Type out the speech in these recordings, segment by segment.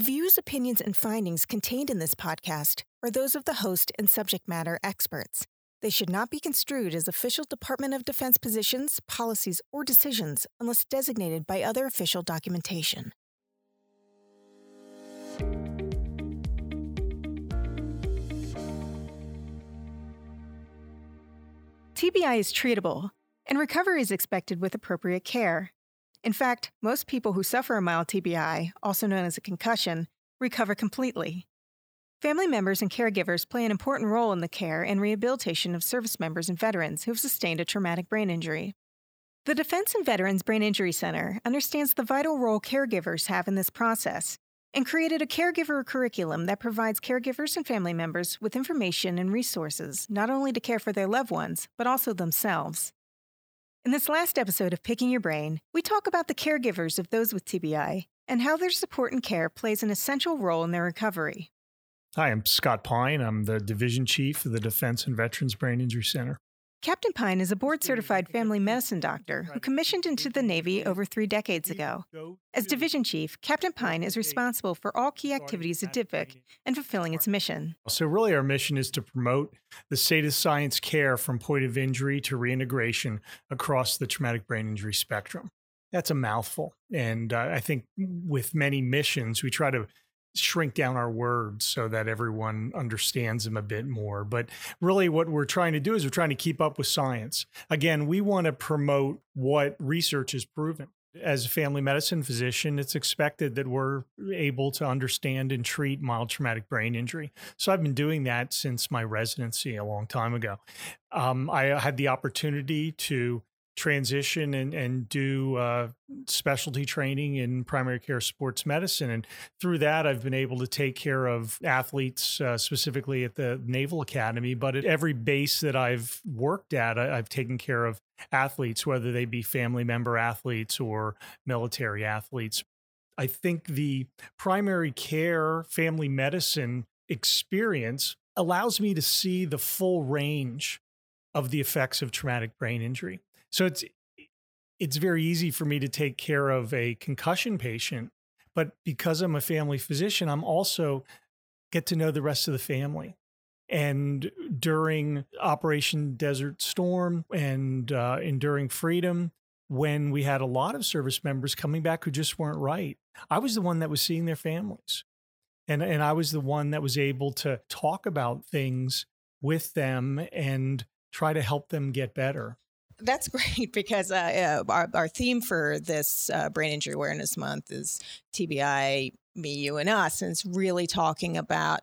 The views, opinions, and findings contained in this podcast are those of the host and subject matter experts. They should not be construed as official Department of Defense positions, policies, or decisions unless designated by other official documentation. TBI is treatable, and recovery is expected with appropriate care. In fact, most people who suffer a mild TBI, also known as a concussion, recover completely. Family members and caregivers play an important role in the care and rehabilitation of service members and veterans who have sustained a traumatic brain injury. The Defense and Veterans Brain Injury Center understands the vital role caregivers have in this process and created a caregiver curriculum that provides caregivers and family members with information and resources not only to care for their loved ones, but also themselves. In this last episode of Picking Your Brain, we talk about the caregivers of those with TBI and how their support and care plays an essential role in their recovery. Hi, I'm Scott Pyne. I'm the Division Chief of the Defense and Veterans Brain Injury Center. Captain Pyne is a board certified family medicine doctor who commissioned into the Navy over three decades ago. As Division Chief, Captain Pyne is responsible for all key activities at DIVBIC and fulfilling its mission. So, really, our mission is to promote the state of science care from point of injury to reintegration across the traumatic brain injury spectrum. That's a mouthful. And uh, I think with many missions, we try to shrink down our words so that everyone understands them a bit more. But really, what we're trying to do is we're trying to keep up with science. Again, we want to promote what research has proven. As a family medicine physician, it's expected that we're able to understand and treat mild traumatic brain injury. So I've been doing that since my residency a long time ago. Um, I had the opportunity to transition and, and do uh, specialty training in primary care sports medicine. And through that, I've been able to take care of athletes, uh, specifically at the Naval Academy. But at every base that I've worked at, I, I've taken care of athletes, whether they be family member athletes or military athletes. I think the primary care family medicine experience allows me to see the full range of the effects of traumatic brain injury. So it's it's very easy for me to take care of a concussion patient, but because I'm a family physician, I'm also get to know the rest of the family. And during Operation Desert Storm and uh, Enduring Freedom, when we had a lot of service members coming back who just weren't right, I was the one that was seeing their families. And, and I was the one that was able to talk about things with them and try to help them get better. That's great because uh, our, our theme for this uh, Brain Injury Awareness Month is TBI, me, you, and us. And it's really talking about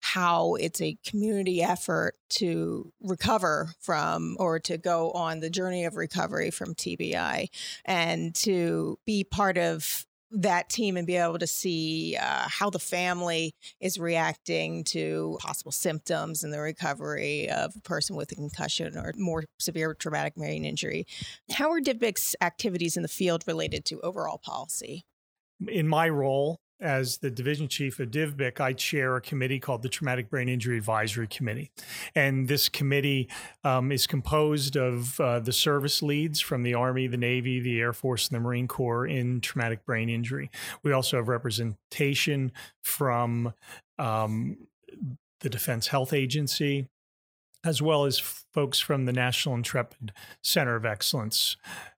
how it's a community effort to recover from or to go on the journey of recovery from TBI and to be part of that team and be able to see uh, how the family is reacting to possible symptoms in the recovery of a person with a concussion or more severe traumatic brain injury. How are DIVBIC's activities in the field related to overall policy? In my role, as the division chief of DIVBIC, I chair a committee called the Traumatic Brain Injury Advisory Committee. And this committee um, is composed of uh, the service leads from the Army, the Navy, the Air Force, and the Marine Corps in traumatic brain injury. We also have representation from um, the Defense Health Agency, as well as folks from the National Intrepid Center of Excellence.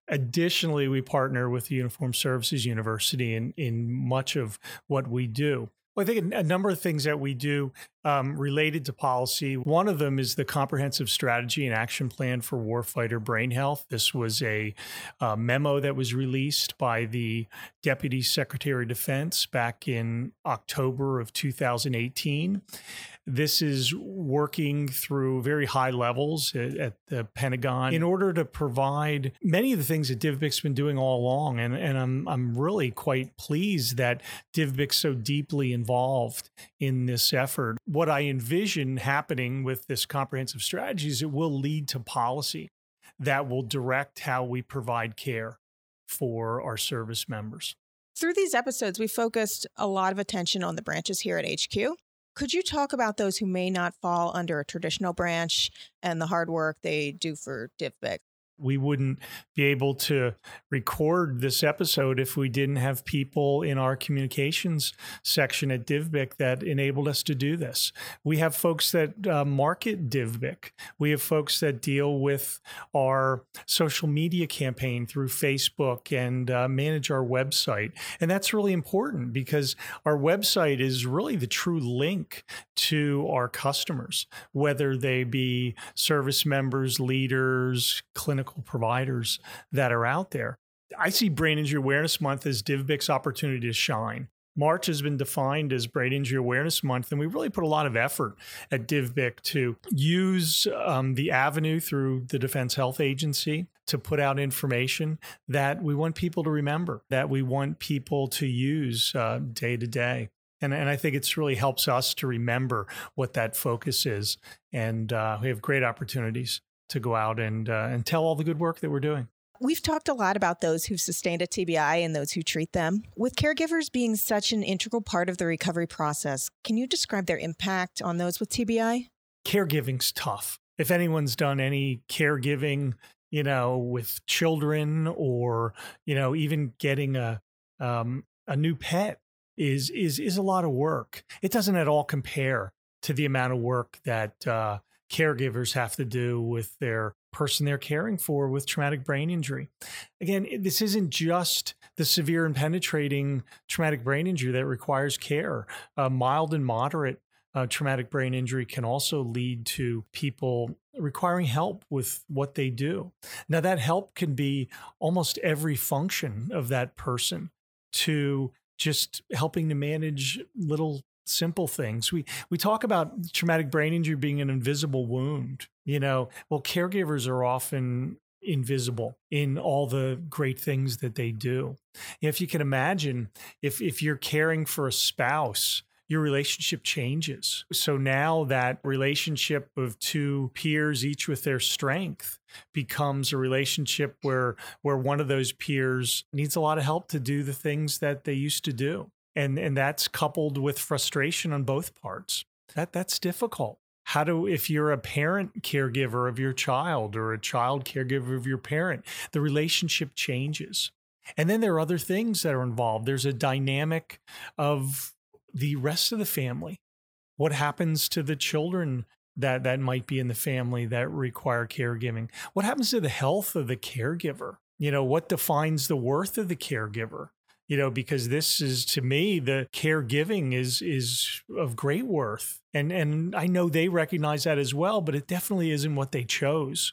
Additionally, we partner with the Uniformed Services University in, in much of what we do. Well, I think a number of things that we do um, related to policy. One of them is the comprehensive strategy and action plan for warfighter brain health. This was a uh, memo that was released by the Deputy Secretary of Defense back in October of 2018. This is working through very high levels at, at the Pentagon in order to provide many of the things that DIVBIC's been doing all along. And, and I'm, I'm really quite pleased that DIVBIC's so deeply involved in this effort what I envision happening with this comprehensive strategy is it will lead to policy that will direct how we provide care for our service members. Through these episodes, we focused a lot of attention on the branches here at HQ. Could you talk about those who may not fall under a traditional branch and the hard work they do for DIVBIC? We wouldn't be able to record this episode if we didn't have people in our communications section at DivBic that enabled us to do this. We have folks that uh, market DivBic. We have folks that deal with our social media campaign through Facebook and uh, manage our website. And that's really important because our website is really the true link to our customers, whether they be service members, leaders, clinical providers that are out there. I see Brain Injury Awareness Month as DivBic's opportunity to shine. March has been defined as Brain Injury Awareness Month, and we really put a lot of effort at DivBic to use um, the avenue through the Defense Health Agency to put out information that we want people to remember, that we want people to use uh, day to day. And, and I think it's really helps us to remember what that focus is. And uh, we have great opportunities to go out and, uh, and tell all the good work that we're doing. We've talked a lot about those who've sustained a TBI and those who treat them. With caregivers being such an integral part of the recovery process, can you describe their impact on those with TBI? Caregiving's tough. If anyone's done any caregiving, you know, with children or, you know, even getting a um, a new pet is is is a lot of work. It doesn't at all compare to the amount of work that uh, caregivers have to do with their person they're caring for with traumatic brain injury. Again, this isn't just the severe and penetrating traumatic brain injury that requires care. Uh, mild and moderate uh, traumatic brain injury can also lead to people requiring help with what they do. Now, that help can be almost every function of that person to just helping to manage little simple things. We we talk about traumatic brain injury being an invisible wound. You know, well, caregivers are often invisible in all the great things that they do. If you can imagine, if if you're caring for a spouse your relationship changes. So now that relationship of two peers, each with their strength, becomes a relationship where where one of those peers needs a lot of help to do the things that they used to do. And and that's coupled with frustration on both parts. That that's difficult. How do if you're a parent caregiver of your child or a child caregiver of your parent, the relationship changes. And then there are other things that are involved. There's a dynamic of the rest of the family? What happens to the children that that might be in the family that require caregiving? What happens to the health of the caregiver? You know, what defines the worth of the caregiver? You know, because this is to me the caregiving is is of great worth. And and I know they recognize that as well, but it definitely isn't what they chose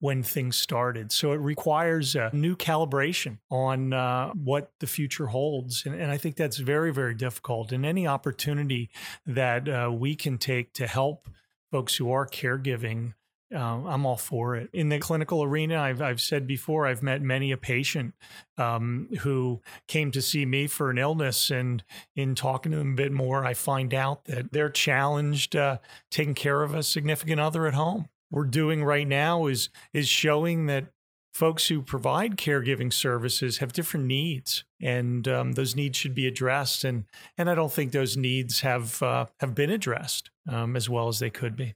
when things started. So it requires a new calibration on uh, what the future holds. And, and, I think that's very, very difficult. And any opportunity that uh, we can take to help folks who are caregiving. Uh, I'm all for it. In the clinical arena, I've, I've said before, I've met many a patient um, who came to see me for an illness. And in talking to them a bit more, I find out that they're challenged uh, taking care of a significant other at home we're doing right now is is showing that folks who provide caregiving services have different needs, and um, those needs should be addressed. and And I don't think those needs have uh, have been addressed um, as well as they could be.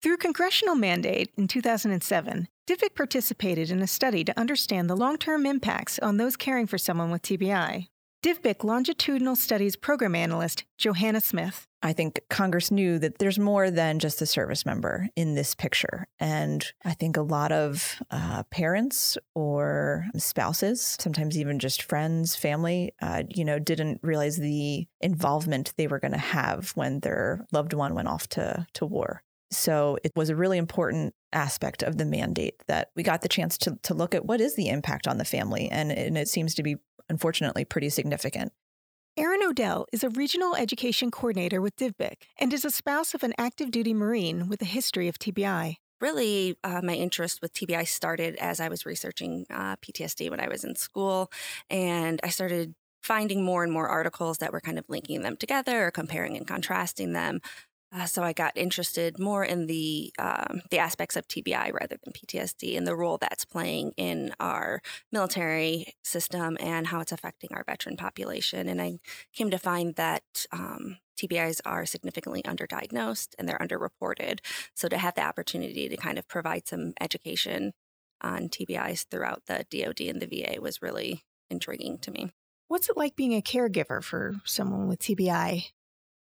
Through congressional mandate in 2007, DivBic participated in a study to understand the long term impacts on those caring for someone with TBI. DivBic longitudinal studies program analyst Johanna Smith. I think Congress knew that there's more than just a service member in this picture. And I think a lot of uh, parents or spouses, sometimes even just friends, family, uh, you know, didn't realize the involvement they were going to have when their loved one went off to, to war. So it was a really important aspect of the mandate that we got the chance to, to look at what is the impact on the family. And, and it seems to be unfortunately pretty significant. Erin Odell is a regional education coordinator with DivBic and is a spouse of an active duty Marine with a history of TBI. Really, uh, my interest with TBI started as I was researching uh, PTSD when I was in school, and I started finding more and more articles that were kind of linking them together or comparing and contrasting them. Uh, so I got interested more in the um, the aspects of TBI rather than PTSD and the role that's playing in our military system and how it's affecting our veteran population. And I came to find that um, TBIs are significantly underdiagnosed and they're underreported. So to have the opportunity to kind of provide some education on TBIs throughout the DoD and the VA was really intriguing to me. What's it like being a caregiver for someone with TBI?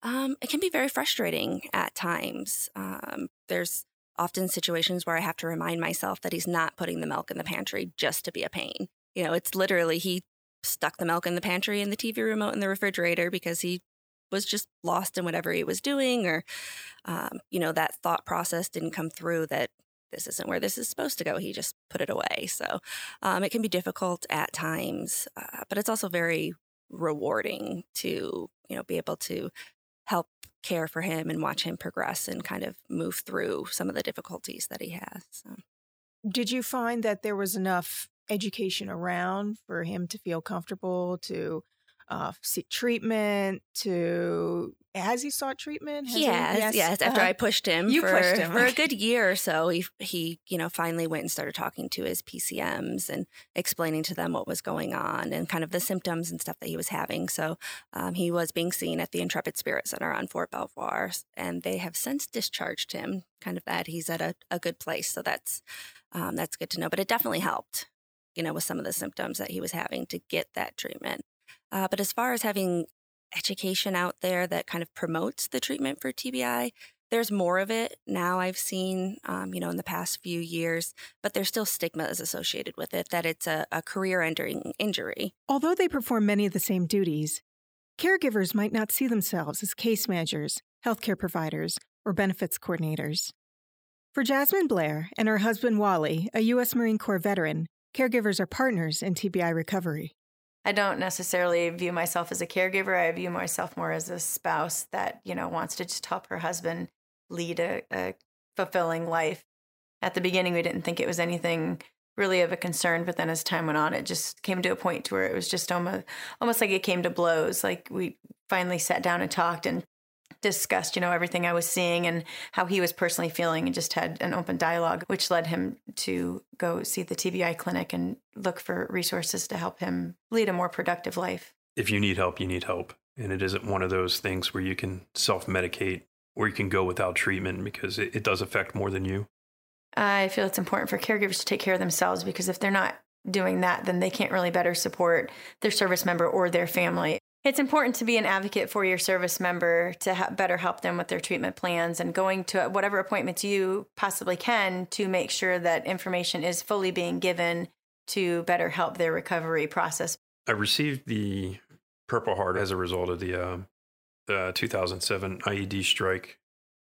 Um, it can be very frustrating at times. Um, there's often situations where I have to remind myself that he's not putting the milk in the pantry just to be a pain. You know, it's literally he stuck the milk in the pantry and the TV remote in the refrigerator because he was just lost in whatever he was doing, or, um, you know, that thought process didn't come through that this isn't where this is supposed to go. He just put it away. So um, it can be difficult at times, uh, but it's also very rewarding to, you know, be able to help care for him and watch him progress and kind of move through some of the difficulties that he has. So. Did you find that there was enough education around for him to feel comfortable to uh, seek treatment to has he sought treatment? Has yes, yes, yes. After uh, I pushed him, you for, pushed him for a good year or so. He he, you know, finally went and started talking to his PCMs and explaining to them what was going on and kind of the symptoms and stuff that he was having. So um, he was being seen at the Intrepid Spirit Center on Fort Belvoir, and they have since discharged him. Kind of that he's at a, a good place. So that's um, that's good to know. But it definitely helped, you know, with some of the symptoms that he was having to get that treatment. Uh, but as far as having education out there that kind of promotes the treatment for TBI, there's more of it now I've seen, um, you know, in the past few years, but there's still stigmas associated with it that it's a, a career ending injury. Although they perform many of the same duties, caregivers might not see themselves as case managers, healthcare providers, or benefits coordinators. For Jasmine Blair and her husband Wally, a U.S. Marine Corps veteran, caregivers are partners in TBI recovery. I don't necessarily view myself as a caregiver. I view myself more as a spouse that, you know, wants to just help her husband lead a, a fulfilling life. At the beginning, we didn't think it was anything really of a concern, but then as time went on, it just came to a point to where it was just almost almost like it came to blows. Like we finally sat down and talked and discussed, you know, everything I was seeing and how he was personally feeling and just had an open dialogue, which led him to go see the TBI clinic and look for resources to help him lead a more productive life. If you need help, you need help. And it isn't one of those things where you can self medicate or you can go without treatment because it, it does affect more than you. I feel it's important for caregivers to take care of themselves because if they're not doing that, then they can't really better support their service member or their family. It's important to be an advocate for your service member to ha- better help them with their treatment plans and going to whatever appointments you possibly can to make sure that information is fully being given to better help their recovery process. I received the Purple Heart as a result of the, uh, the 2007 IED strike.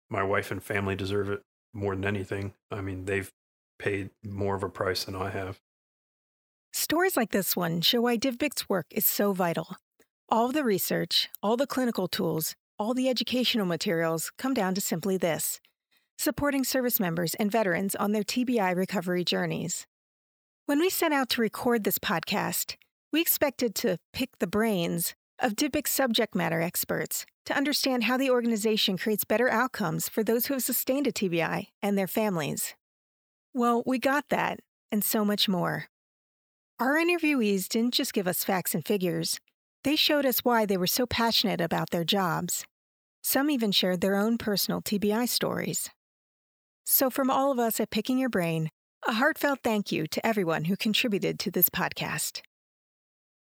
My wife and family deserve it more than anything. I mean, they've paid more of a price than I have. Stories like this one show why DivBIC's work is so vital. All the research, all the clinical tools, all the educational materials come down to simply this supporting service members and veterans on their TBI recovery journeys. When we set out to record this podcast, we expected to pick the brains of DivBIC subject matter experts to understand how the organization creates better outcomes for those who have sustained a TBI and their families. Well, we got that, and so much more. Our interviewees didn't just give us facts and figures, they showed us why they were so passionate about their jobs. Some even shared their own personal TBI stories. So, from all of us at Picking Your Brain, a heartfelt thank you to everyone who contributed to this podcast.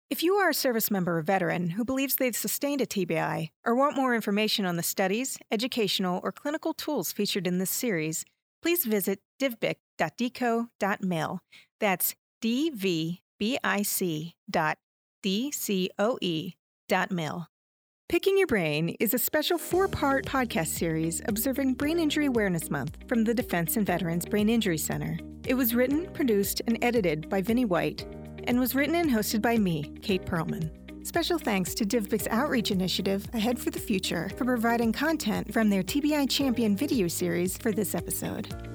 If you are a service member or veteran who believes they've sustained a TBI or want more information on the studies, educational, or clinical tools featured in this series, please visit divbic.dcoe.mil. That's D-V-B-I-C dot dcoe.mil. Picking Your Brain is a special four part podcast series observing Brain Injury Awareness Month from the Defense and Veterans Brain Injury Center. It was written, produced, and edited by Vinnie White and was written and hosted by me, Kate Perlman. Special thanks to DivBIC's outreach initiative, Ahead for the Future, for providing content from their TBI Champion video series for this episode.